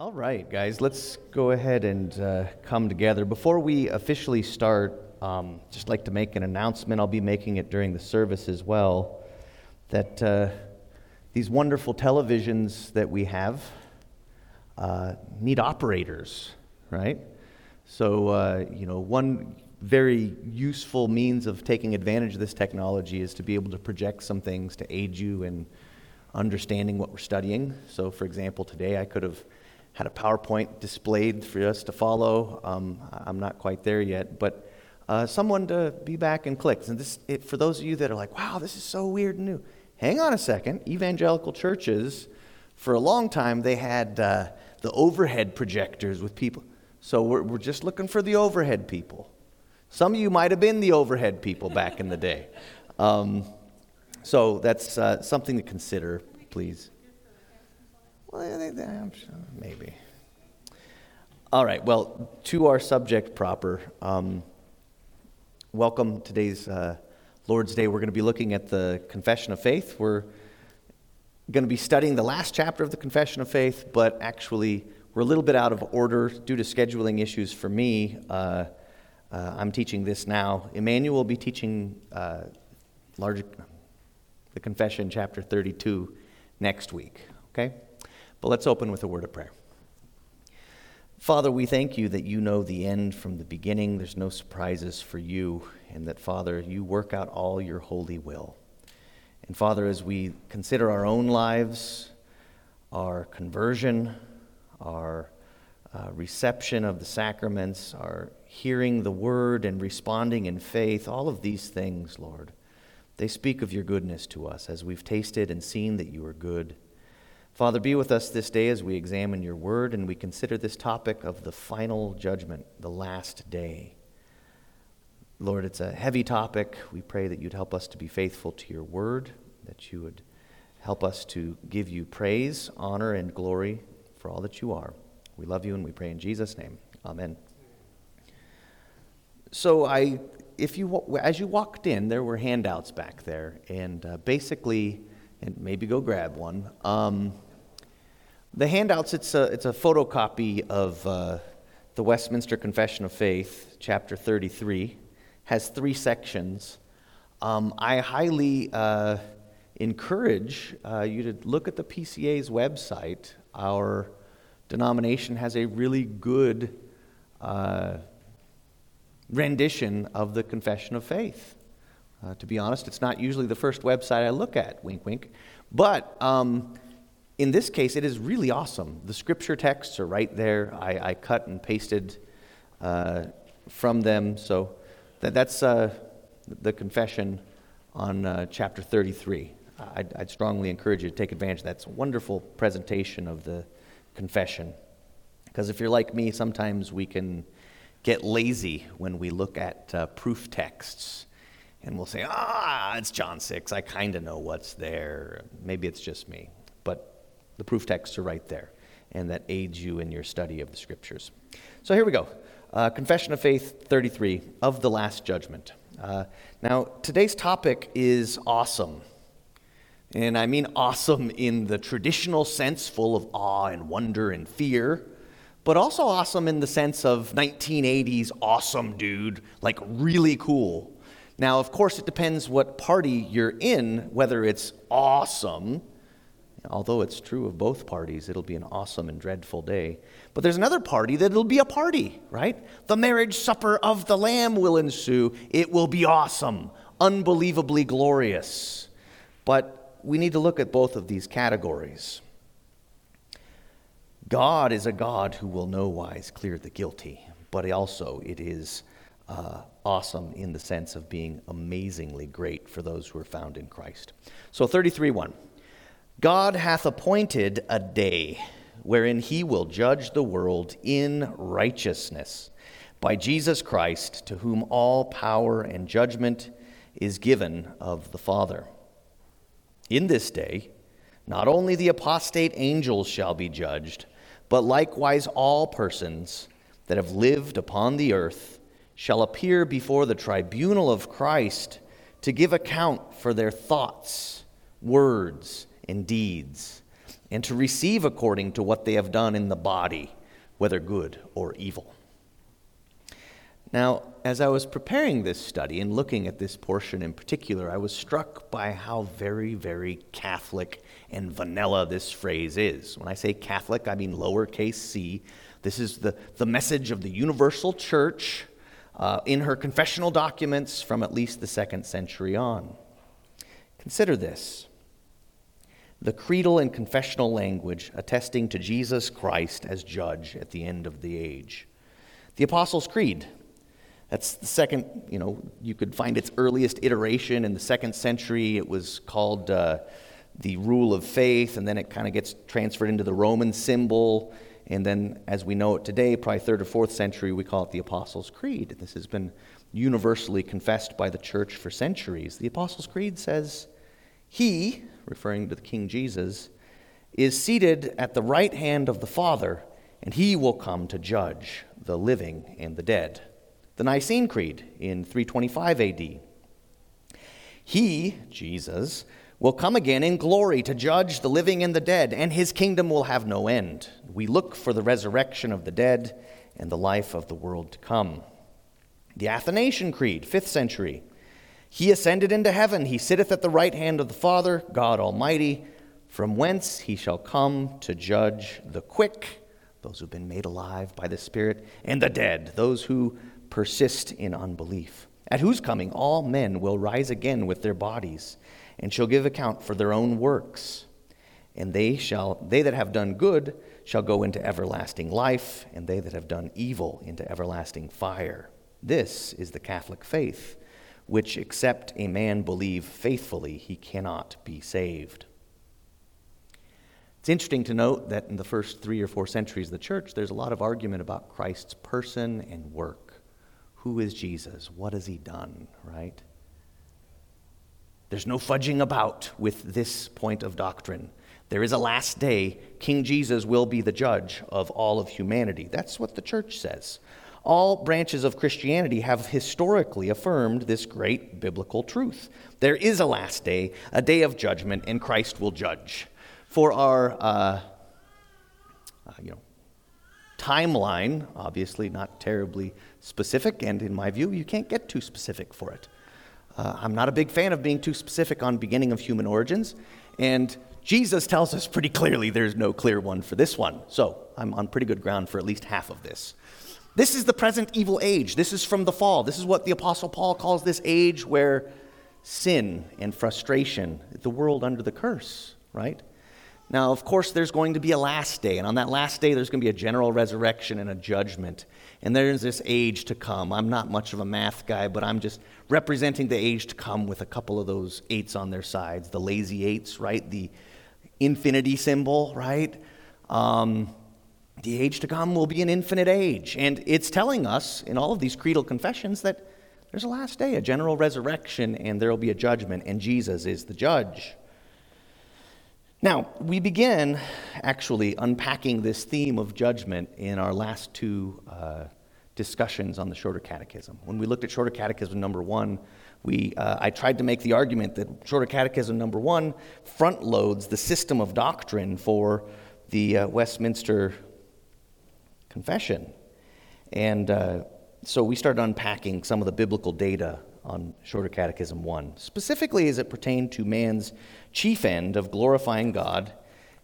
All right, guys, let's go ahead and uh, come together. Before we officially start, um, just like to make an announcement. I'll be making it during the service as well. That uh, these wonderful televisions that we have uh, need operators, right? So, uh, you know, one very useful means of taking advantage of this technology is to be able to project some things to aid you in understanding what we're studying. So, for example, today I could have had a PowerPoint displayed for us to follow. Um, I'm not quite there yet, but uh, someone to be back and click. And this, it, for those of you that are like, wow, this is so weird and new, hang on a second. Evangelical churches, for a long time, they had uh, the overhead projectors with people. So we're, we're just looking for the overhead people. Some of you might have been the overhead people back in the day. Um, so that's uh, something to consider, please. Well, maybe. All right, well, to our subject proper. Um, welcome today's uh, Lord's Day. We're going to be looking at the Confession of Faith. We're going to be studying the last chapter of the Confession of Faith, but actually, we're a little bit out of order due to scheduling issues for me. Uh, uh, I'm teaching this now. Emmanuel will be teaching uh, large, the Confession, chapter 32, next week. Okay? But let's open with a word of prayer. Father, we thank you that you know the end from the beginning. There's no surprises for you, and that, Father, you work out all your holy will. And, Father, as we consider our own lives, our conversion, our uh, reception of the sacraments, our hearing the word and responding in faith, all of these things, Lord, they speak of your goodness to us as we've tasted and seen that you are good. Father, be with us this day as we examine your word and we consider this topic of the final judgment, the last day. Lord, it's a heavy topic. We pray that you'd help us to be faithful to your word, that you would help us to give you praise, honor, and glory for all that you are. We love you and we pray in Jesus' name. Amen. So I if you as you walked in, there were handouts back there, and uh, basically, and maybe go grab one. Um, the handouts, it's a, it's a photocopy of uh, the Westminster Confession of Faith, chapter 33, has three sections. Um, I highly uh, encourage uh, you to look at the PCA's website. Our denomination has a really good uh, rendition of the Confession of Faith. Uh, to be honest, it's not usually the first website I look at, wink, wink. But um, in this case, it is really awesome. The scripture texts are right there. I, I cut and pasted uh, from them. So that, that's uh, the confession on uh, chapter 33. I'd, I'd, strongly encourage you to take advantage of that. It's a wonderful presentation of the confession. Because if you're like me, sometimes we can get lazy when we look at uh, proof texts and we'll say, ah, it's John 6. I kind of know what's there. Maybe it's just me. The proof texts are right there, and that aids you in your study of the scriptures. So here we go uh, Confession of Faith 33 of the Last Judgment. Uh, now, today's topic is awesome. And I mean awesome in the traditional sense, full of awe and wonder and fear, but also awesome in the sense of 1980s awesome dude, like really cool. Now, of course, it depends what party you're in, whether it's awesome Although it's true of both parties, it'll be an awesome and dreadful day. But there's another party that it'll be a party, right? The marriage supper of the Lamb will ensue. It will be awesome, unbelievably glorious. But we need to look at both of these categories. God is a God who will no wise clear the guilty, but also it is uh, awesome in the sense of being amazingly great for those who are found in Christ. So 33 1. God hath appointed a day wherein he will judge the world in righteousness by Jesus Christ, to whom all power and judgment is given of the Father. In this day, not only the apostate angels shall be judged, but likewise all persons that have lived upon the earth shall appear before the tribunal of Christ to give account for their thoughts, words, and deeds. and to receive according to what they have done in the body, whether good or evil. Now, as I was preparing this study and looking at this portion in particular, I was struck by how very, very Catholic and vanilla this phrase is. When I say Catholic, I mean lowercase c. This is the, the message of the universal church uh, in her confessional documents from at least the second century on. Consider this the creedal and confessional language attesting to Jesus Christ as judge at the end of the age. The Apostles' Creed. That's the second, you know, you could find its earliest iteration in the second century. It was called uh, the Rule of Faith, and then it kind of gets transferred into the Roman symbol. And then, as we know it today, probably third or fourth century, we call it the Apostles' Creed. This has been universally confessed by the church for centuries. The Apostles' Creed says, He, referring to the King Jesus, is seated at the right hand of the Father, and he will come to judge the living and the dead. The Nicene Creed in 325 AD. He, Jesus, will come again in glory to judge the living and the dead, and his kingdom will have no end. We look for the resurrection of the dead and the life of the world to come. The Athanasian Creed, 5th century. He ascended into heaven. He sitteth at the right hand of the Father, God Almighty, from whence he shall come to judge the quick, those who've been made alive by the Spirit, and the dead, those who persist in unbelief. At whose coming all men will rise again with their bodies, and shall give account for their own works. And they shall they that have done good shall go into everlasting life, and they that have done evil into everlasting fire. This is the Catholic faith which except a man believe faithfully, he cannot be saved. It's interesting to note that in the first three or four centuries of the church, there's a lot of argument about Christ's person and work. Who is Jesus? What has he done, right? There's no fudging about with this point of doctrine. There is a last day. King Jesus will be the judge of all of humanity. That's what the church says. All branches of Christianity have historically affirmed this great biblical truth. There is a last day, a day of judgment, and Christ will judge. For our, uh, uh, you know, timeline, obviously not terribly specific, and in my view, you can't get too specific for it. Uh, I'm not a big fan of being too specific on beginning of human origins, and Jesus tells us pretty clearly there's no clear one for this one. So I'm on pretty good ground for at least half of this. This is the present evil age. This is from the fall. This is what the Apostle Paul calls this age where sin and frustration, the world under the curse, right? Now, of course, there's going to be a last day, and on that last day, there's going to be a general resurrection and a judgment. And there's this age to come. I'm not much of a math guy, but I'm just representing the age to come with a couple of those eights on their sides the lazy eights, right? The infinity symbol, right? Um, the age to come will be an infinite age. And it's telling us in all of these creedal confessions that there's a last day, a general resurrection, and there will be a judgment, and Jesus is the judge. Now, we begin actually unpacking this theme of judgment in our last two uh, discussions on the Shorter Catechism. When we looked at Shorter Catechism number one, we, uh, I tried to make the argument that Shorter Catechism number one front loads the system of doctrine for the uh, Westminster confession. And uh, so we started unpacking some of the biblical data on Shorter Catechism 1, specifically as it pertained to man's chief end of glorifying God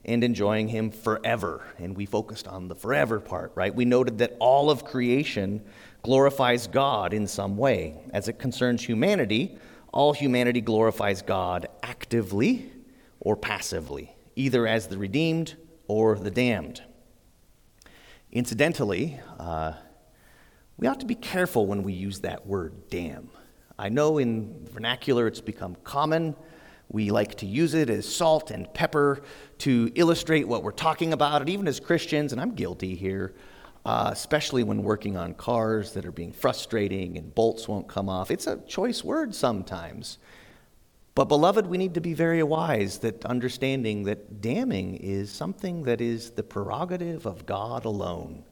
and enjoying Him forever. And we focused on the forever part, right? We noted that all of creation glorifies God in some way. As it concerns humanity, all humanity glorifies God actively or passively, either as the redeemed or the damned. Incidentally, uh, we ought to be careful when we use that word damn. I know in vernacular it's become common. We like to use it as salt and pepper to illustrate what we're talking about, and even as Christians, and I'm guilty here, uh, especially when working on cars that are being frustrating and bolts won't come off. It's a choice word sometimes. But, beloved, we need to be very wise that understanding that damning is something that is the prerogative of God alone.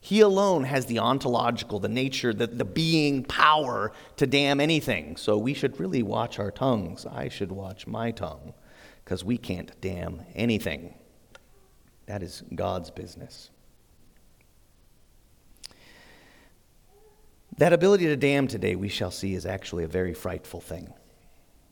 He alone has the ontological, the nature, the, the being power to damn anything. So we should really watch our tongues. I should watch my tongue because we can't damn anything. That is God's business. That ability to damn today, we shall see, is actually a very frightful thing.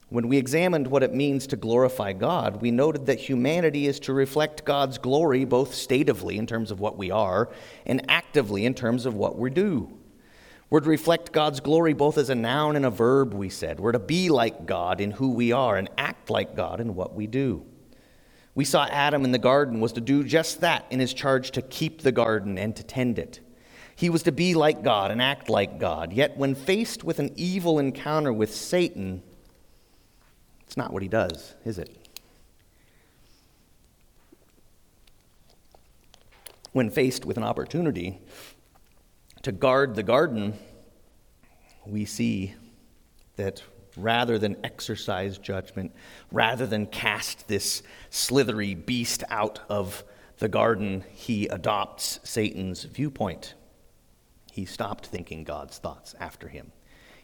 When we examined what it means to glorify God, we noted that humanity is to reflect God's glory both statively in terms of what we are and actively in terms of what we do. We're to reflect God's glory both as a noun and a verb, we said. We're to be like God in who we are and act like God in what we do. We saw Adam in the garden was to do just that in his charge to keep the garden and to tend it. He was to be like God and act like God. Yet, when faced with an evil encounter with Satan, it's not what he does, is it? When faced with an opportunity to guard the garden, we see that rather than exercise judgment, rather than cast this slithery beast out of the garden, he adopts Satan's viewpoint. He stopped thinking God's thoughts after him.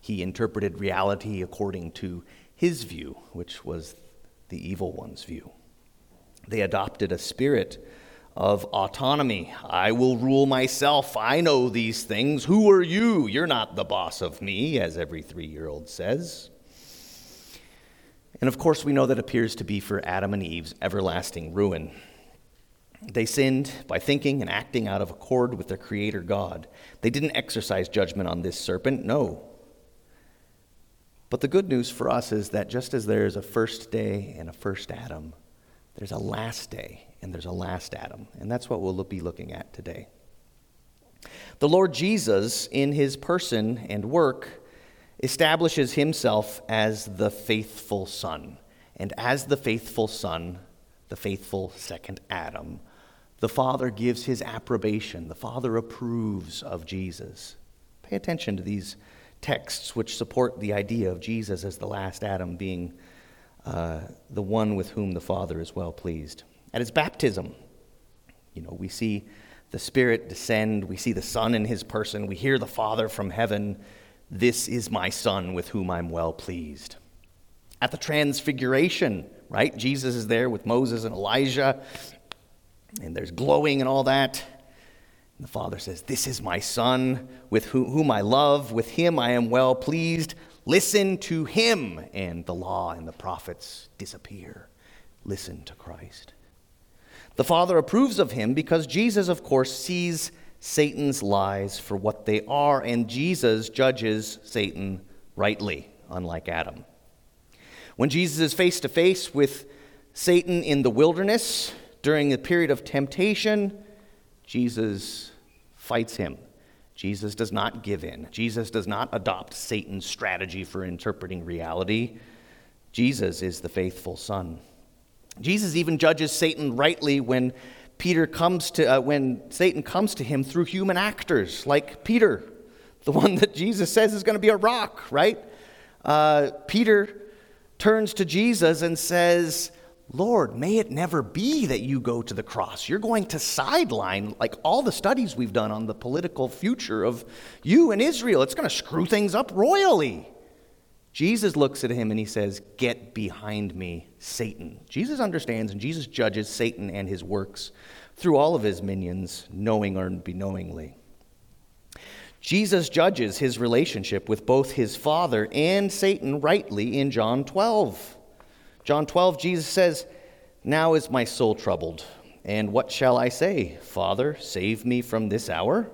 He interpreted reality according to his view, which was the evil one's view. They adopted a spirit of autonomy. I will rule myself. I know these things. Who are you? You're not the boss of me, as every three year old says. And of course, we know that appears to be for Adam and Eve's everlasting ruin. They sinned by thinking and acting out of accord with their Creator God. They didn't exercise judgment on this serpent, no. But the good news for us is that just as there is a first day and a first Adam, there's a last day and there's a last Adam. And that's what we'll be looking at today. The Lord Jesus, in his person and work, establishes himself as the faithful Son. And as the faithful Son, the faithful second Adam, the Father gives his approbation. The Father approves of Jesus. Pay attention to these texts which support the idea of Jesus as the last Adam being uh, the one with whom the Father is well pleased. At his baptism, you know, we see the Spirit descend, we see the Son in his person, we hear the Father from heaven, This is my Son with whom I'm well pleased. At the transfiguration, right? Jesus is there with Moses and Elijah, and there's glowing and all that. The father says, This is my son with whom I love. With him I am well pleased. Listen to him. And the law and the prophets disappear. Listen to Christ. The Father approves of him because Jesus, of course, sees Satan's lies for what they are, and Jesus judges Satan rightly, unlike Adam. When Jesus is face to face with Satan in the wilderness during a period of temptation, Jesus fights him. Jesus does not give in. Jesus does not adopt Satan's strategy for interpreting reality. Jesus is the faithful Son. Jesus even judges Satan rightly when Peter comes to uh, when Satan comes to him through human actors like Peter, the one that Jesus says is going to be a rock, right? Uh, Peter turns to Jesus and says, Lord, may it never be that you go to the cross. You're going to sideline like all the studies we've done on the political future of you and Israel. It's going to screw things up royally. Jesus looks at him and he says, Get behind me, Satan. Jesus understands and Jesus judges Satan and his works through all of his minions, knowing or unknowingly. Jesus judges his relationship with both his Father and Satan rightly in John 12. John 12, Jesus says, Now is my soul troubled. And what shall I say? Father, save me from this hour?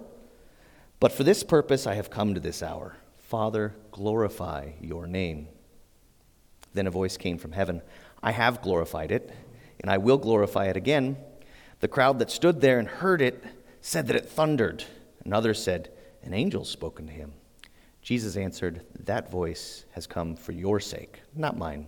But for this purpose I have come to this hour. Father, glorify your name. Then a voice came from heaven I have glorified it, and I will glorify it again. The crowd that stood there and heard it said that it thundered, Another said, An angel spoken to him. Jesus answered, That voice has come for your sake, not mine.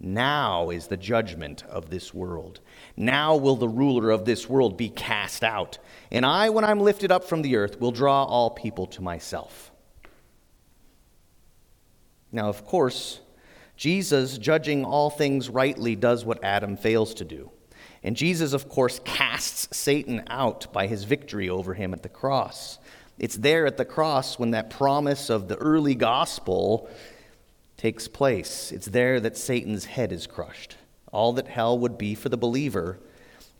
Now is the judgment of this world. Now will the ruler of this world be cast out. And I, when I'm lifted up from the earth, will draw all people to myself. Now, of course, Jesus, judging all things rightly, does what Adam fails to do. And Jesus, of course, casts Satan out by his victory over him at the cross. It's there at the cross when that promise of the early gospel takes place. It's there that Satan's head is crushed. All that hell would be for the believer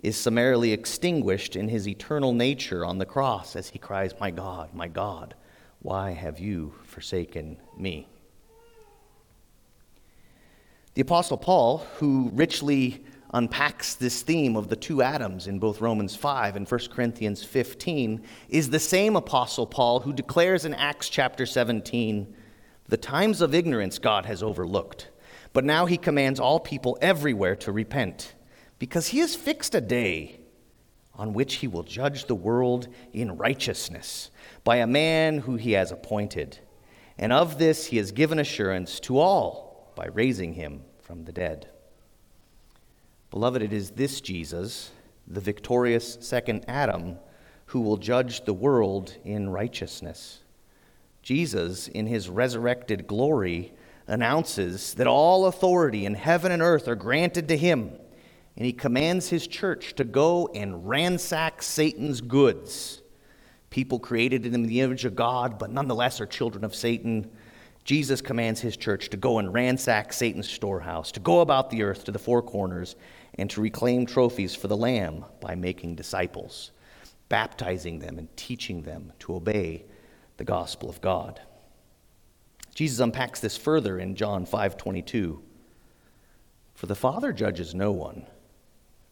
is summarily extinguished in his eternal nature on the cross as he cries, My God, my God, why have you forsaken me? The Apostle Paul, who richly unpacks this theme of the two Adams in both Romans 5 and 1 Corinthians 15, is the same Apostle Paul who declares in Acts chapter 17 the times of ignorance God has overlooked, but now he commands all people everywhere to repent, because he has fixed a day on which he will judge the world in righteousness by a man who he has appointed. And of this he has given assurance to all by raising him from the dead. Beloved, it is this Jesus, the victorious second Adam, who will judge the world in righteousness. Jesus, in his resurrected glory, announces that all authority in heaven and earth are granted to him, and he commands his church to go and ransack Satan's goods. People created in the image of God, but nonetheless are children of Satan. Jesus commands his church to go and ransack Satan's storehouse, to go about the earth to the four corners, and to reclaim trophies for the Lamb by making disciples, baptizing them and teaching them to obey the gospel of God. Jesus unpacks this further in John 5:22. For the Father judges no one,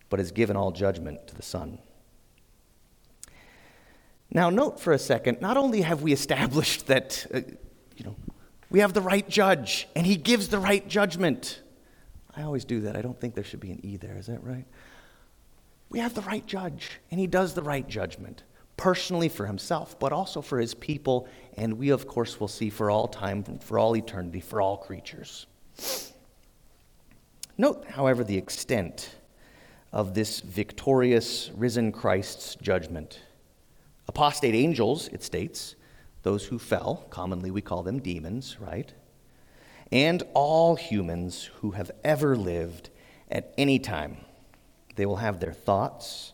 but has given all judgment to the Son. Now note for a second, not only have we established that uh, you know, we have the right judge and he gives the right judgment. I always do that. I don't think there should be an e there, is that right? We have the right judge and he does the right judgment personally for himself, but also for his people, and we, of course, will see for all time, for all eternity, for all creatures. Note, however, the extent of this victorious risen Christ's judgment. Apostate angels, it states, those who fell, commonly we call them demons, right? And all humans who have ever lived at any time. They will have their thoughts,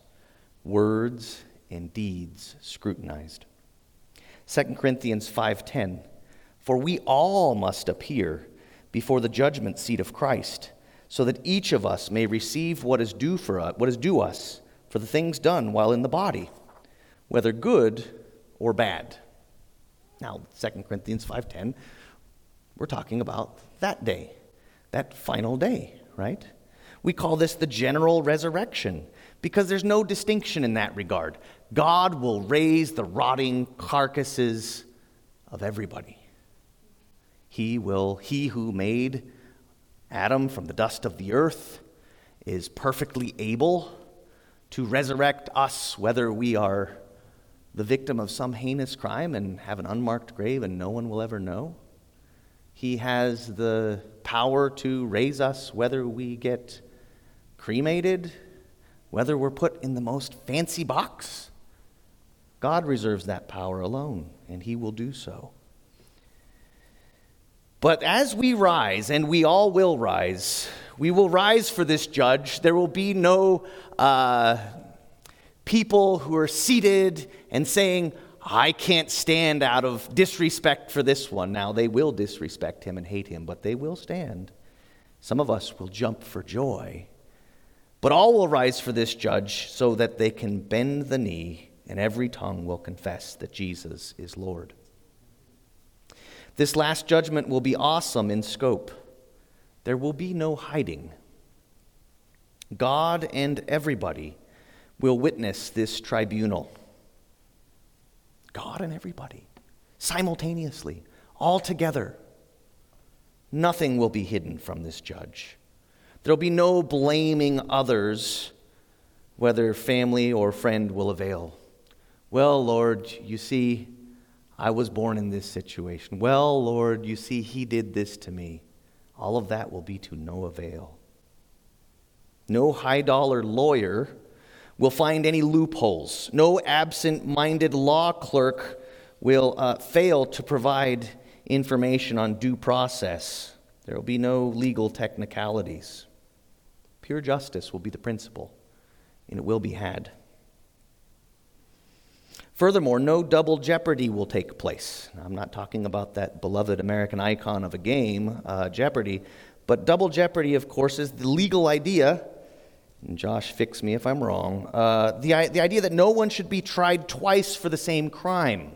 words, and deeds scrutinized. 2 Corinthians 5:10 For we all must appear before the judgment seat of Christ, so that each of us may receive what is due for us, what is due us for the things done while in the body, whether good or bad. Now, 2 Corinthians 5:10, we're talking about that day, that final day, right? We call this the general resurrection because there's no distinction in that regard. God will raise the rotting carcasses of everybody. He will, he who made Adam from the dust of the earth is perfectly able to resurrect us, whether we are the victim of some heinous crime and have an unmarked grave and no one will ever know. He has the power to raise us, whether we get cremated, whether we're put in the most fancy box God reserves that power alone, and He will do so. But as we rise, and we all will rise, we will rise for this judge. There will be no uh, people who are seated and saying, I can't stand out of disrespect for this one. Now, they will disrespect him and hate him, but they will stand. Some of us will jump for joy. But all will rise for this judge so that they can bend the knee and every tongue will confess that Jesus is Lord. This last judgment will be awesome in scope. There will be no hiding. God and everybody will witness this tribunal. God and everybody, simultaneously, all together. Nothing will be hidden from this judge. There will be no blaming others, whether family or friend will avail. Well, Lord, you see, I was born in this situation. Well, Lord, you see, he did this to me. All of that will be to no avail. No high dollar lawyer will find any loopholes. No absent minded law clerk will uh, fail to provide information on due process. There will be no legal technicalities. Pure justice will be the principle, and it will be had. Furthermore, no double jeopardy will take place. I'm not talking about that beloved American icon of a game, uh, Jeopardy, but double jeopardy, of course, is the legal idea and Josh, fix me if I'm wrong, uh, the, the idea that no one should be tried twice for the same crime.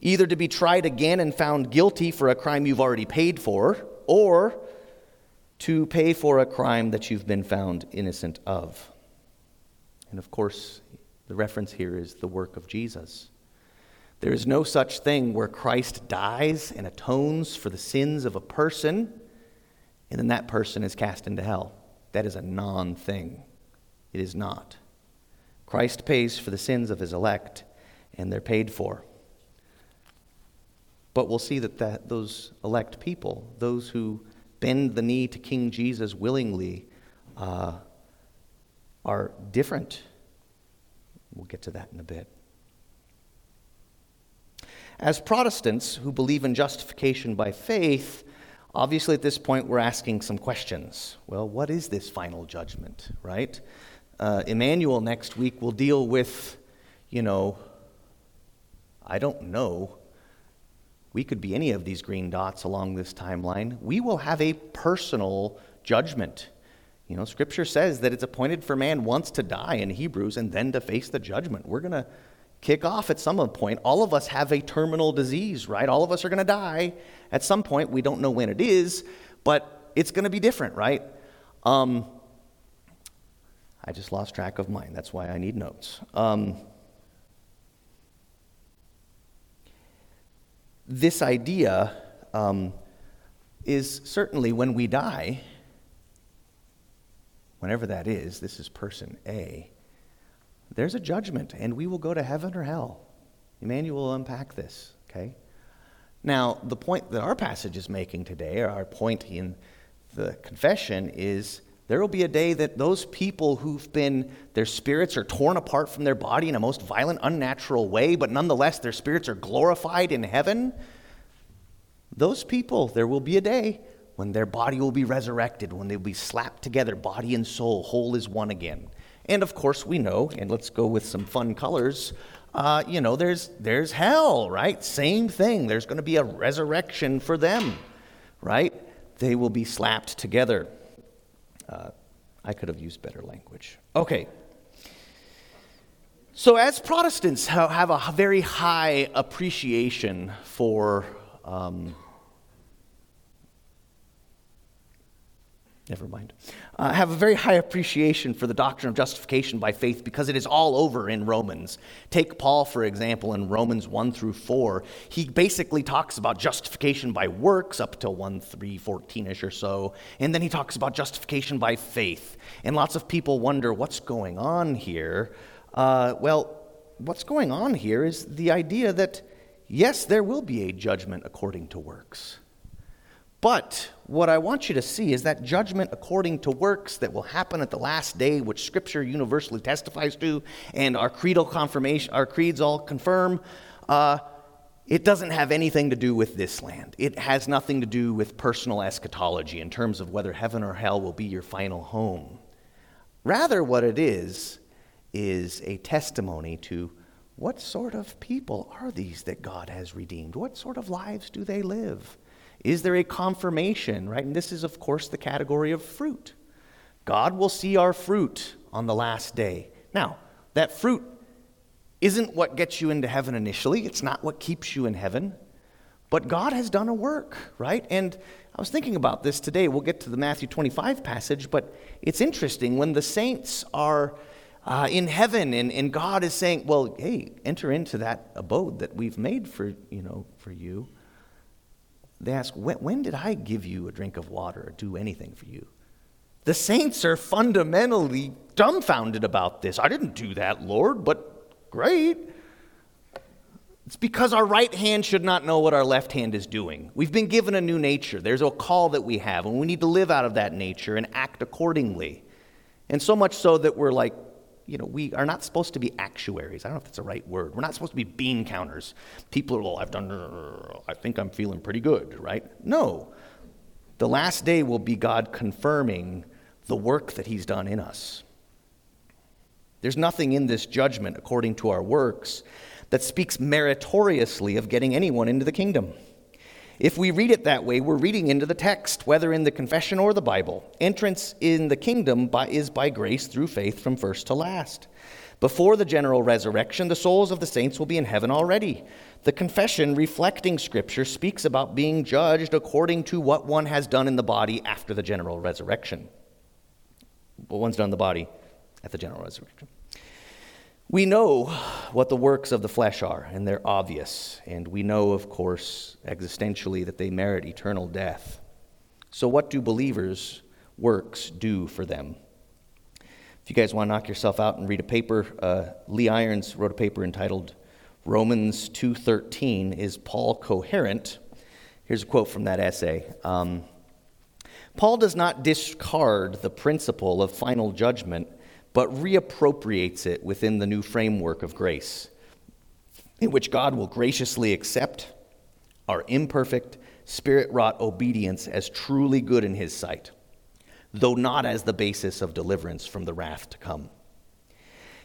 Either to be tried again and found guilty for a crime you've already paid for, or to pay for a crime that you've been found innocent of. And of course, the reference here is the work of Jesus. There is no such thing where Christ dies and atones for the sins of a person, and then that person is cast into hell. That is a non thing. It is not. Christ pays for the sins of his elect, and they're paid for. But we'll see that, that those elect people, those who bend the knee to King Jesus willingly, uh, are different. We'll get to that in a bit. As Protestants who believe in justification by faith, Obviously, at this point, we're asking some questions. Well, what is this final judgment, right? Uh, Emmanuel next week will deal with, you know, I don't know. We could be any of these green dots along this timeline. We will have a personal judgment. You know, Scripture says that it's appointed for man once to die in Hebrews and then to face the judgment. We're going to kick off at some point. All of us have a terminal disease, right? All of us are going to die at some point. We don't know when it is, but it's going to be different, right? Um, I just lost track of mine. That's why I need notes. Um, this idea um, is certainly when we die, whenever that is, this is person A there's a judgment, and we will go to heaven or hell. Emmanuel will unpack this, okay? Now, the point that our passage is making today, or our point in the confession, is there will be a day that those people who've been, their spirits are torn apart from their body in a most violent, unnatural way, but nonetheless their spirits are glorified in heaven. Those people, there will be a day when their body will be resurrected, when they'll be slapped together, body and soul, whole as one again. And of course, we know, and let's go with some fun colors. Uh, you know, there's there's hell, right? Same thing. There's going to be a resurrection for them, right? They will be slapped together. Uh, I could have used better language. Okay. So, as Protestants have a very high appreciation for um, Never mind. I uh, have a very high appreciation for the doctrine of justification by faith because it is all over in Romans. Take Paul, for example, in Romans 1 through 4. He basically talks about justification by works up to 1, 3, 14 ish or so. And then he talks about justification by faith. And lots of people wonder what's going on here. Uh, well, what's going on here is the idea that, yes, there will be a judgment according to works. But what I want you to see is that judgment according to works that will happen at the last day, which Scripture universally testifies to, and our creedal confirmation, our creeds all confirm. Uh, it doesn't have anything to do with this land. It has nothing to do with personal eschatology in terms of whether heaven or hell will be your final home. Rather, what it is, is a testimony to what sort of people are these that God has redeemed? What sort of lives do they live? Is there a confirmation, right? And this is, of course, the category of fruit. God will see our fruit on the last day. Now, that fruit isn't what gets you into heaven initially, it's not what keeps you in heaven. But God has done a work, right? And I was thinking about this today. We'll get to the Matthew 25 passage, but it's interesting when the saints are uh, in heaven and, and God is saying, well, hey, enter into that abode that we've made for, you know, for you. They ask, when, when did I give you a drink of water or do anything for you? The saints are fundamentally dumbfounded about this. I didn't do that, Lord, but great. It's because our right hand should not know what our left hand is doing. We've been given a new nature. There's a call that we have, and we need to live out of that nature and act accordingly. And so much so that we're like, you know, we are not supposed to be actuaries. I don't know if that's the right word. We're not supposed to be bean counters. People are, well, I've done, I think I'm feeling pretty good, right? No. The last day will be God confirming the work that He's done in us. There's nothing in this judgment, according to our works, that speaks meritoriously of getting anyone into the kingdom. If we read it that way, we're reading into the text, whether in the confession or the Bible. Entrance in the kingdom by, is by grace through faith from first to last. Before the general resurrection, the souls of the saints will be in heaven already. The confession, reflecting Scripture, speaks about being judged according to what one has done in the body after the general resurrection. What one's done in the body at the general resurrection. We know what the works of the flesh are, and they're obvious. And we know, of course, existentially, that they merit eternal death. So, what do believers' works do for them? If you guys want to knock yourself out and read a paper, uh, Lee Irons wrote a paper entitled "Romans 2:13 Is Paul Coherent?" Here's a quote from that essay. Um, Paul does not discard the principle of final judgment but reappropriates it within the new framework of grace, in which God will graciously accept our imperfect, spirit wrought obedience as truly good in His sight, though not as the basis of deliverance from the wrath to come.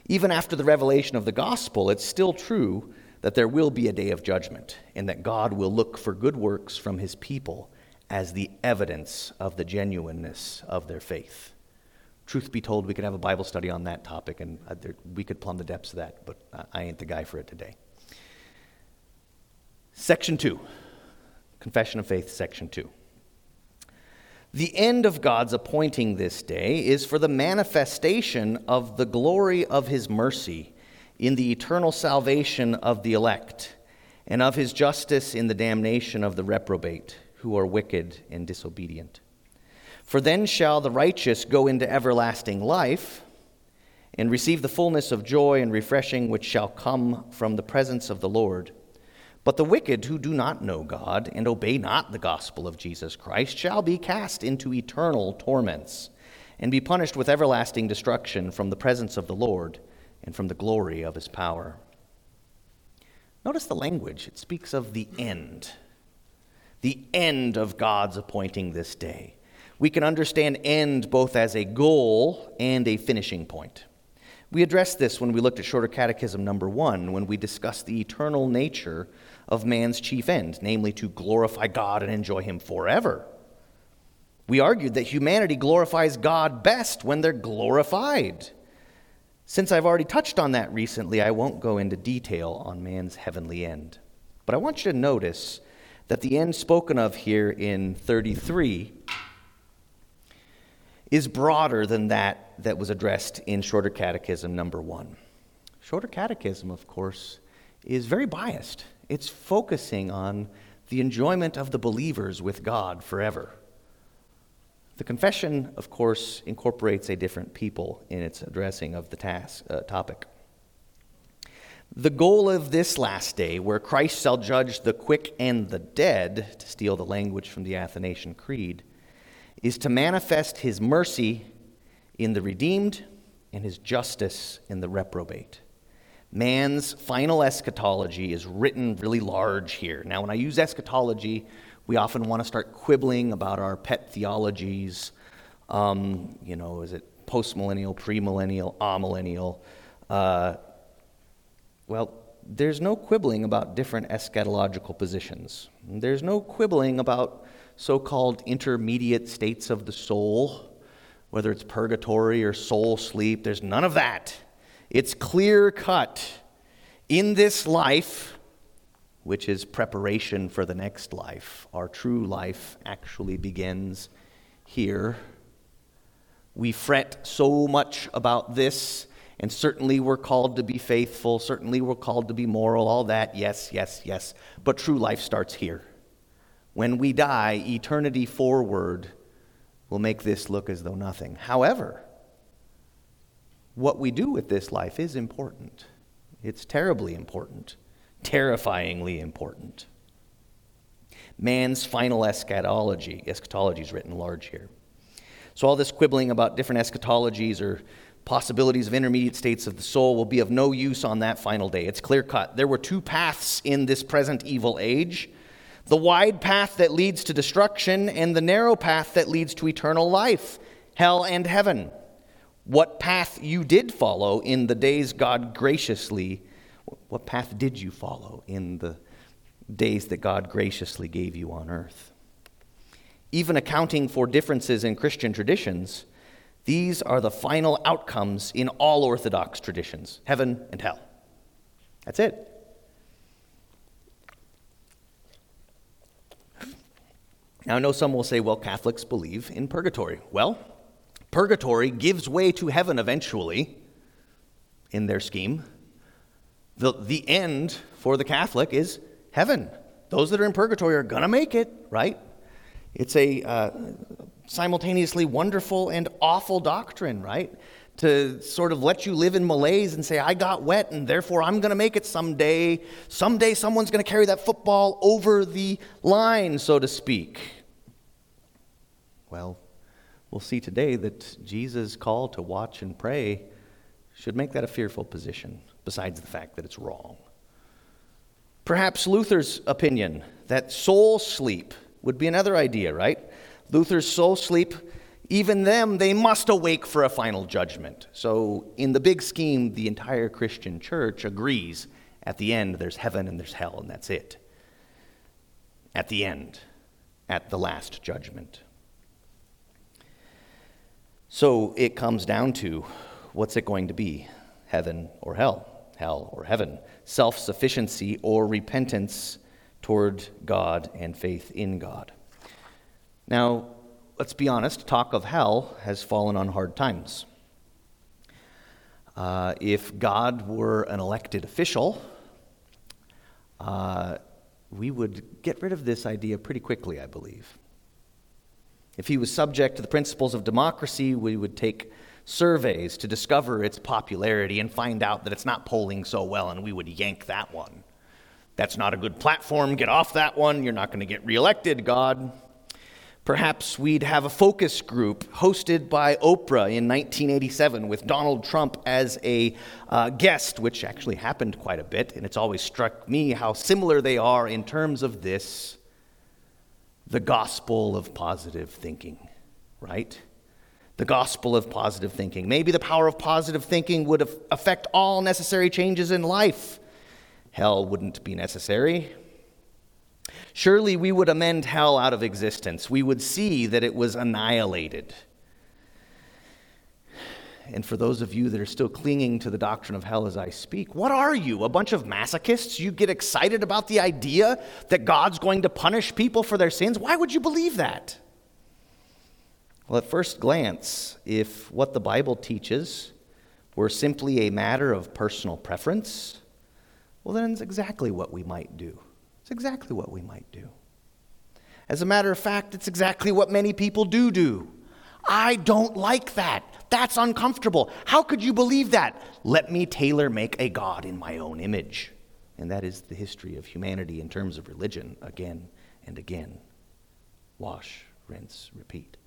Even after the revelation of the gospel, it's still true that there will be a day of judgment, and that God will look for good works from His people as the evidence of the genuineness of their faith truth be told, we could have a Bible study on that topic and uh, there, we could plumb the depths of that, but I ain't the guy for it today. Section 2 Confession of Faith, Section 2. The end of God's appointing this day is for the manifestation of the glory of his mercy in the eternal salvation of the elect, and of his justice in the damnation of the reprobate who are wicked and disobedient. For then shall the righteous go into everlasting life and receive the fullness of joy and refreshing which shall come from the presence of the Lord. But the wicked who do not know God and obey not the gospel of Jesus Christ shall be cast into eternal torments and be punished with everlasting destruction from the presence of the Lord and from the glory of his power. Notice the language, it speaks of the end, the end of God's appointing this day we can understand end both as a goal and a finishing point. We addressed this when we looked at Shorter Catechism number one, when we discussed the eternal nature of man's chief end, namely to glorify God and enjoy Him forever. We argued that humanity glorifies God best when they're glorified. Since I've already touched on that recently, I won't go into detail on man's heavenly end. But I want you to notice that the end spoken of here in 33 is broader than that that was addressed in Shorter Catechism number one. Shorter Catechism, of course, is very biased. It's focusing on the enjoyment of the believers with God forever. The confession, of course, incorporates a different people in its addressing of the task, uh, topic. The goal of this last day, where Christ shall judge the quick and the dead, to steal the language from the Athanasian Creed, is to manifest his mercy in the redeemed and his justice in the reprobate. Man's final eschatology is written really large here. Now, when I use eschatology, we often want to start quibbling about our pet theologies. Um, you know, is it postmillennial, premillennial, amillennial? Uh, well, there's no quibbling about different eschatological positions. There's no quibbling about so called intermediate states of the soul, whether it's purgatory or soul sleep. There's none of that. It's clear cut. In this life, which is preparation for the next life, our true life actually begins here. We fret so much about this, and certainly we're called to be faithful, certainly we're called to be moral, all that, yes, yes, yes. But true life starts here. When we die, eternity forward will make this look as though nothing. However, what we do with this life is important. It's terribly important, terrifyingly important. Man's final eschatology, eschatology is written large here. So, all this quibbling about different eschatologies or possibilities of intermediate states of the soul will be of no use on that final day. It's clear cut. There were two paths in this present evil age the wide path that leads to destruction and the narrow path that leads to eternal life, hell and heaven. What path you did follow in the days God graciously, what path did you follow in the days that God graciously gave you on earth. Even accounting for differences in Christian traditions, these are the final outcomes in all Orthodox traditions heaven and hell. That's it. Now, I know some will say, well, Catholics believe in purgatory. Well, purgatory gives way to heaven eventually in their scheme. The, the end for the Catholic is heaven. Those that are in purgatory are going to make it, right? It's a uh, simultaneously wonderful and awful doctrine, right? To sort of let you live in malaise and say, I got wet and therefore I'm going to make it someday. Someday someone's going to carry that football over the line, so to speak. Well, we'll see today that Jesus' call to watch and pray should make that a fearful position, besides the fact that it's wrong. Perhaps Luther's opinion that soul sleep would be another idea, right? Luther's soul sleep, even them, they must awake for a final judgment. So, in the big scheme, the entire Christian church agrees at the end there's heaven and there's hell, and that's it. At the end, at the last judgment. So, it comes down to what's it going to be? Heaven or hell? Hell or heaven? Self sufficiency or repentance toward God and faith in God. Now, let's be honest, talk of hell has fallen on hard times. Uh, if God were an elected official, uh, we would get rid of this idea pretty quickly, I believe. If he was subject to the principles of democracy, we would take surveys to discover its popularity and find out that it's not polling so well, and we would yank that one. That's not a good platform. Get off that one. You're not going to get reelected, God. Perhaps we'd have a focus group hosted by Oprah in 1987 with Donald Trump as a uh, guest, which actually happened quite a bit, and it's always struck me how similar they are in terms of this the gospel of positive thinking, right? The gospel of positive thinking. Maybe the power of positive thinking would affect all necessary changes in life hell wouldn't be necessary. Surely we would amend hell out of existence. We would see that it was annihilated. And for those of you that are still clinging to the doctrine of hell as I speak, what are you? A bunch of masochists? You get excited about the idea that God's going to punish people for their sins? Why would you believe that? Well, at first glance, if what the Bible teaches were simply a matter of personal preference, well, then it's exactly what we might do. It's exactly what we might do. As a matter of fact, it's exactly what many people do do. I don't like that. That's uncomfortable. How could you believe that? Let me tailor make a God in my own image. And that is the history of humanity in terms of religion again and again. Wash, rinse, repeat.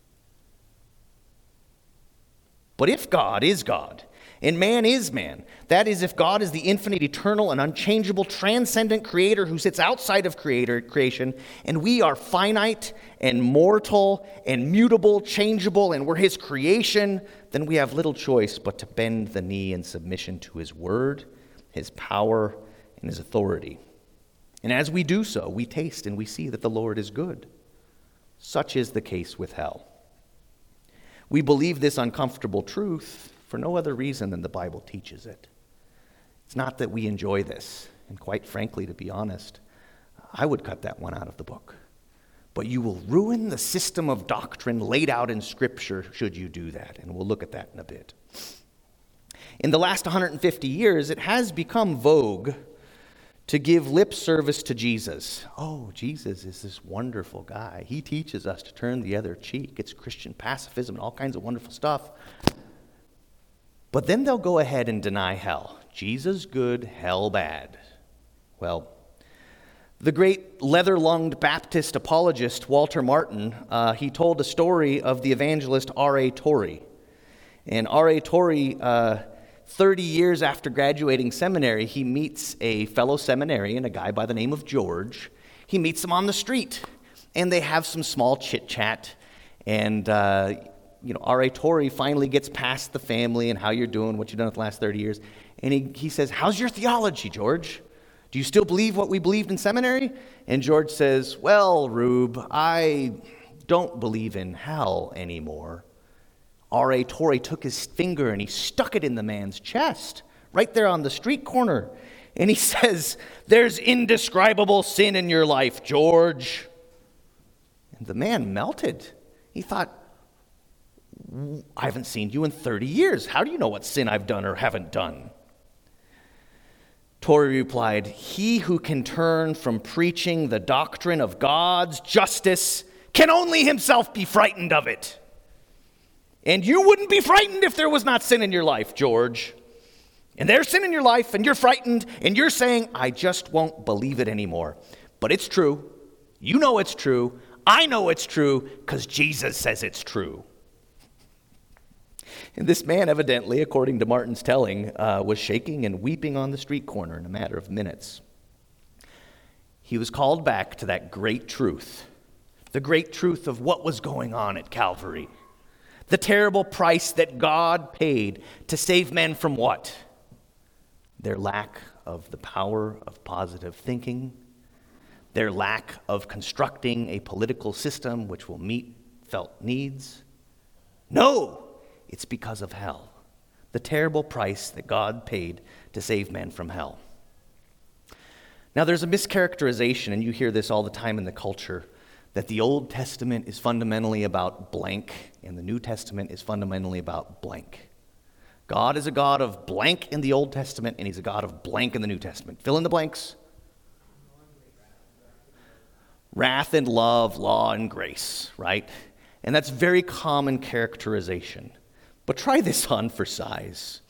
But if God is God, and man is man. That is, if God is the infinite, eternal, and unchangeable, transcendent creator who sits outside of creator, creation, and we are finite and mortal and mutable, changeable, and we're his creation, then we have little choice but to bend the knee in submission to his word, his power, and his authority. And as we do so, we taste and we see that the Lord is good. Such is the case with hell. We believe this uncomfortable truth for no other reason than the Bible teaches it. It's not that we enjoy this, and quite frankly, to be honest, I would cut that one out of the book. But you will ruin the system of doctrine laid out in Scripture should you do that, and we'll look at that in a bit. In the last 150 years, it has become vogue to give lip service to Jesus. Oh, Jesus is this wonderful guy. He teaches us to turn the other cheek. It's Christian pacifism and all kinds of wonderful stuff. But then they'll go ahead and deny hell. Jesus good, hell bad. Well, the great leather lunged Baptist apologist Walter Martin, uh, he told a story of the evangelist R.A. Torrey. And R.A. Torrey, uh, 30 years after graduating seminary, he meets a fellow seminarian, a guy by the name of George. He meets him on the street, and they have some small chit chat. And uh, you know, R.A. Torrey finally gets past the family and how you're doing, what you've done with the last 30 years. And he, he says, How's your theology, George? Do you still believe what we believed in seminary? And George says, Well, Rube, I don't believe in hell anymore. R.A. Torrey took his finger and he stuck it in the man's chest, right there on the street corner. And he says, There's indescribable sin in your life, George. And the man melted. He thought, I haven't seen you in 30 years. How do you know what sin I've done or haven't done? Torrey replied, He who can turn from preaching the doctrine of God's justice can only himself be frightened of it. And you wouldn't be frightened if there was not sin in your life, George. And there's sin in your life, and you're frightened, and you're saying, I just won't believe it anymore. But it's true. You know it's true. I know it's true because Jesus says it's true. And this man, evidently, according to Martin's telling, uh, was shaking and weeping on the street corner in a matter of minutes. He was called back to that great truth, the great truth of what was going on at Calvary, the terrible price that God paid to save men from what? Their lack of the power of positive thinking, their lack of constructing a political system which will meet felt needs. No, it's because of hell, the terrible price that God paid to save men from hell. Now, there's a mischaracterization, and you hear this all the time in the culture, that the Old Testament is fundamentally about blank, and the New Testament is fundamentally about blank. God is a God of blank in the Old Testament, and He's a God of blank in the New Testament. Fill in the blanks wrath and love, law and grace, right? And that's very common characterization. But try this on for size.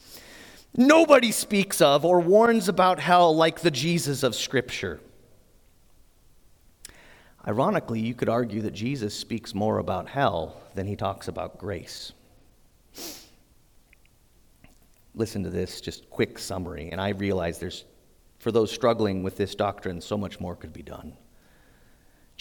Nobody speaks of or warns about hell like the Jesus of Scripture. Ironically, you could argue that Jesus speaks more about hell than he talks about grace. Listen to this, just quick summary, and I realize there's, for those struggling with this doctrine, so much more could be done.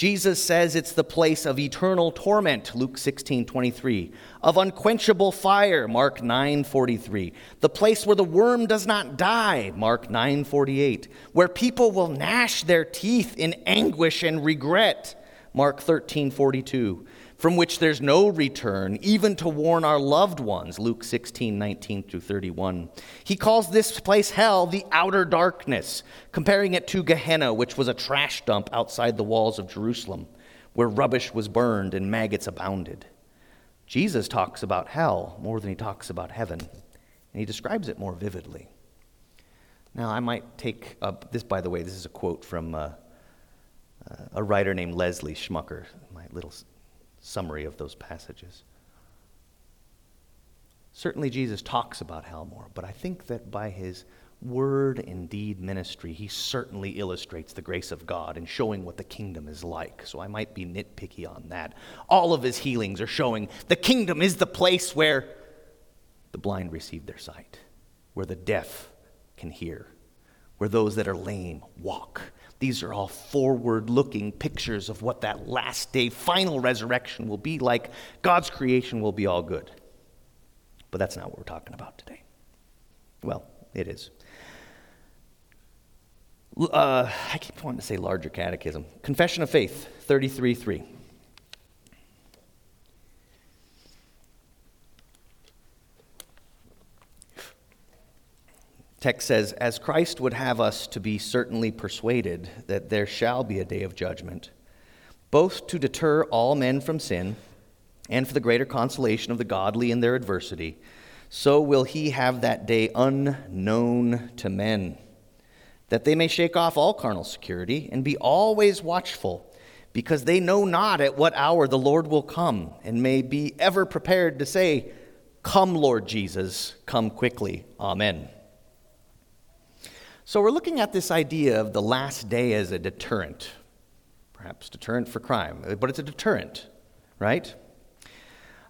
Jesus says it's the place of eternal torment, Luke 16, 23, of unquenchable fire, Mark 9, 43, the place where the worm does not die, Mark 9, 48, where people will gnash their teeth in anguish and regret, Mark 13, 42, from which there's no return, even to warn our loved ones, Luke 16, 19 through 31. He calls this place hell the outer darkness, comparing it to Gehenna, which was a trash dump outside the walls of Jerusalem, where rubbish was burned and maggots abounded. Jesus talks about hell more than he talks about heaven, and he describes it more vividly. Now, I might take up this, by the way, this is a quote from uh, uh, a writer named Leslie Schmucker, my little summary of those passages. Certainly, Jesus talks about hell more, but I think that by his word and deed ministry, he certainly illustrates the grace of God in showing what the kingdom is like. So I might be nitpicky on that. All of his healings are showing the kingdom is the place where the blind receive their sight, where the deaf can hear, where those that are lame walk, these are all forward looking pictures of what that last day final resurrection will be like. God's creation will be all good. But that's not what we're talking about today. Well, it is. Uh, I keep wanting to say larger catechism. Confession of Faith, 33 3. Text says, As Christ would have us to be certainly persuaded that there shall be a day of judgment, both to deter all men from sin and for the greater consolation of the godly in their adversity, so will he have that day unknown to men, that they may shake off all carnal security and be always watchful, because they know not at what hour the Lord will come, and may be ever prepared to say, Come, Lord Jesus, come quickly. Amen. So we're looking at this idea of the last day as a deterrent, perhaps deterrent for crime, but it's a deterrent, right?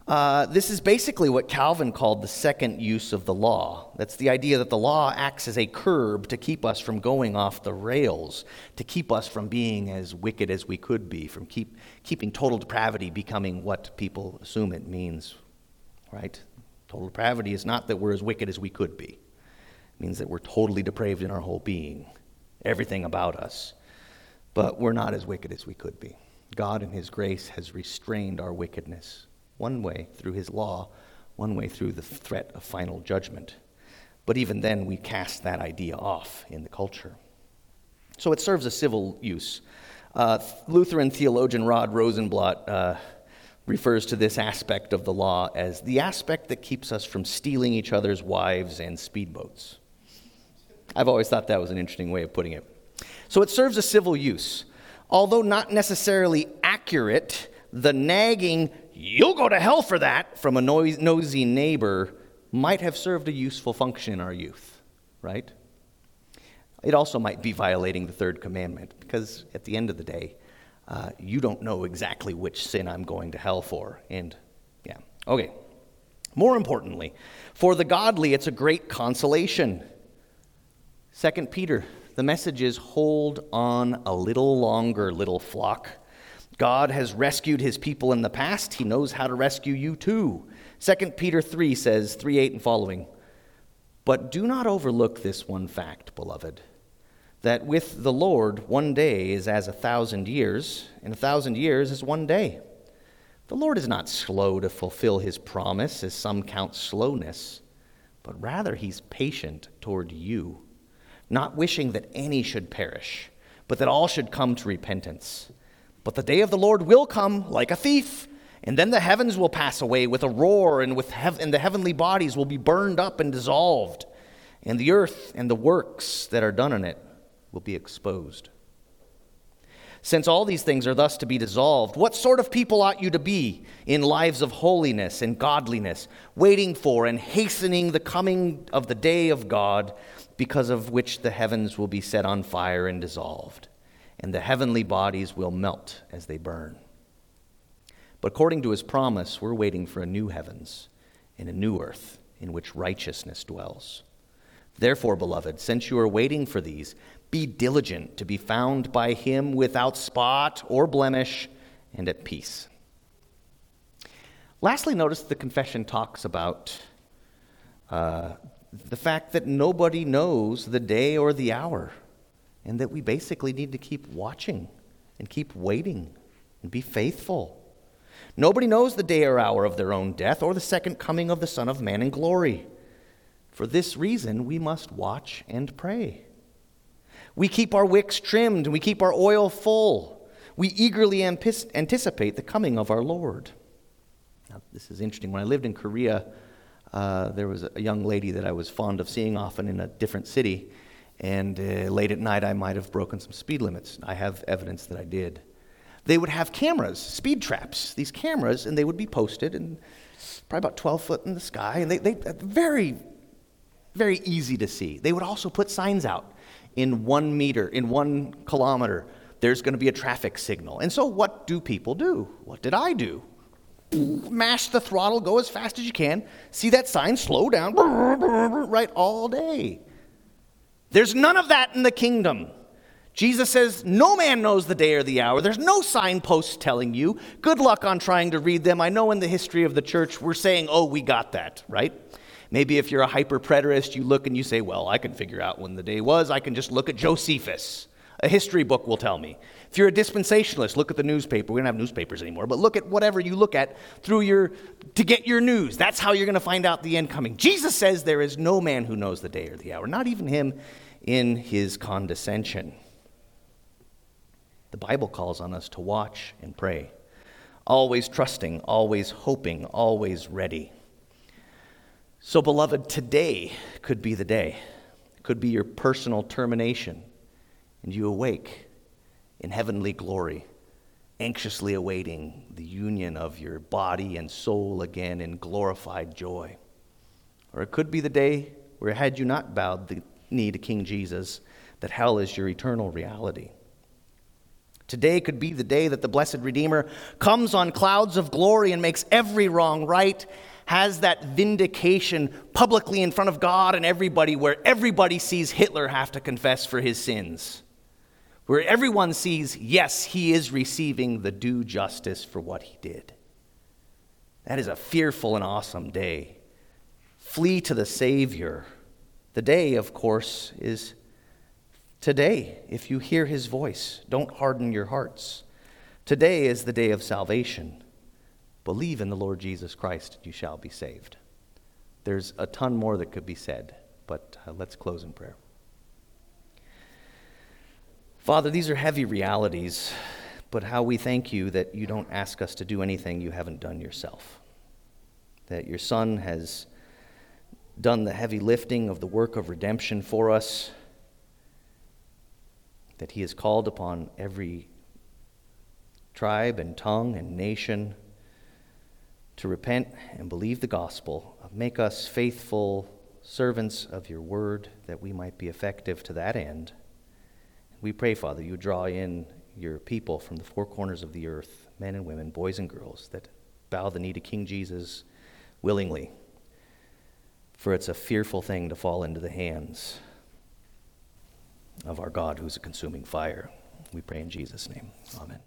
Uh, this is basically what Calvin called the second use of the law. That's the idea that the law acts as a curb to keep us from going off the rails, to keep us from being as wicked as we could be, from keep, keeping total depravity becoming what people assume it means, right? Total depravity is not that we're as wicked as we could be means that we're totally depraved in our whole being. everything about us. But we're not as wicked as we could be. God, in His grace, has restrained our wickedness, one way through His law, one way through the threat of final judgment. But even then, we cast that idea off in the culture. So it serves a civil use. Uh, Lutheran theologian Rod Rosenbladt uh, refers to this aspect of the law as the aspect that keeps us from stealing each other's wives and speedboats. I've always thought that was an interesting way of putting it. So it serves a civil use. Although not necessarily accurate, the nagging, you'll go to hell for that, from a nosy neighbor might have served a useful function in our youth, right? It also might be violating the third commandment, because at the end of the day, uh, you don't know exactly which sin I'm going to hell for. And yeah, okay. More importantly, for the godly, it's a great consolation. Second Peter, the message is hold on a little longer, little flock. God has rescued his people in the past. He knows how to rescue you too. 2 Peter 3 says, 3 8 and following, But do not overlook this one fact, beloved, that with the Lord one day is as a thousand years, and a thousand years is one day. The Lord is not slow to fulfill his promise, as some count slowness, but rather he's patient toward you, not wishing that any should perish, but that all should come to repentance. But the day of the Lord will come like a thief. And then the heavens will pass away with a roar, and, with hev- and the heavenly bodies will be burned up and dissolved, and the earth and the works that are done in it will be exposed. Since all these things are thus to be dissolved, what sort of people ought you to be in lives of holiness and godliness, waiting for and hastening the coming of the day of God, because of which the heavens will be set on fire and dissolved, and the heavenly bodies will melt as they burn? But according to his promise, we're waiting for a new heavens and a new earth in which righteousness dwells. Therefore, beloved, since you are waiting for these, be diligent to be found by him without spot or blemish and at peace. Lastly, notice the confession talks about uh, the fact that nobody knows the day or the hour, and that we basically need to keep watching and keep waiting and be faithful. Nobody knows the day or hour of their own death or the second coming of the Son of Man in glory. For this reason, we must watch and pray. We keep our wicks trimmed and we keep our oil full. We eagerly anticipate the coming of our Lord. Now, this is interesting. When I lived in Korea, uh, there was a young lady that I was fond of seeing often in a different city, and uh, late at night I might have broken some speed limits. I have evidence that I did they would have cameras, speed traps, these cameras, and they would be posted and probably about 12 foot in the sky, and they, they very, very easy to see. They would also put signs out in one meter, in one kilometer, there's going to be a traffic signal. And so, what do people do? What did I do? Mash the throttle, go as fast as you can, see that sign, slow down, right all day. There's none of that in the kingdom. Jesus says, No man knows the day or the hour. There's no signposts telling you. Good luck on trying to read them. I know in the history of the church, we're saying, Oh, we got that, right? Maybe if you're a hyper preterist, you look and you say, Well, I can figure out when the day was. I can just look at Josephus. A history book will tell me. If you're a dispensationalist, look at the newspaper. We don't have newspapers anymore, but look at whatever you look at through your to get your news. That's how you're going to find out the end coming. Jesus says there is no man who knows the day or the hour, not even him in his condescension. The Bible calls on us to watch and pray, always trusting, always hoping, always ready. So, beloved, today could be the day, it could be your personal termination, and you awake in heavenly glory, anxiously awaiting the union of your body and soul again in glorified joy. Or it could be the day where, had you not bowed the knee to King Jesus, that hell is your eternal reality. Today could be the day that the blessed Redeemer comes on clouds of glory and makes every wrong right, has that vindication publicly in front of God and everybody, where everybody sees Hitler have to confess for his sins, where everyone sees, yes, he is receiving the due justice for what he did. That is a fearful and awesome day. Flee to the Savior. The day, of course, is Today, if you hear his voice, don't harden your hearts. Today is the day of salvation. Believe in the Lord Jesus Christ, you shall be saved. There's a ton more that could be said, but uh, let's close in prayer. Father, these are heavy realities, but how we thank you that you don't ask us to do anything you haven't done yourself. That your Son has done the heavy lifting of the work of redemption for us, that he has called upon every tribe and tongue and nation to repent and believe the gospel. Make us faithful servants of your word that we might be effective to that end. We pray, Father, you draw in your people from the four corners of the earth, men and women, boys and girls, that bow the knee to King Jesus willingly. For it's a fearful thing to fall into the hands of our God who's a consuming fire. We pray in Jesus' name. Amen.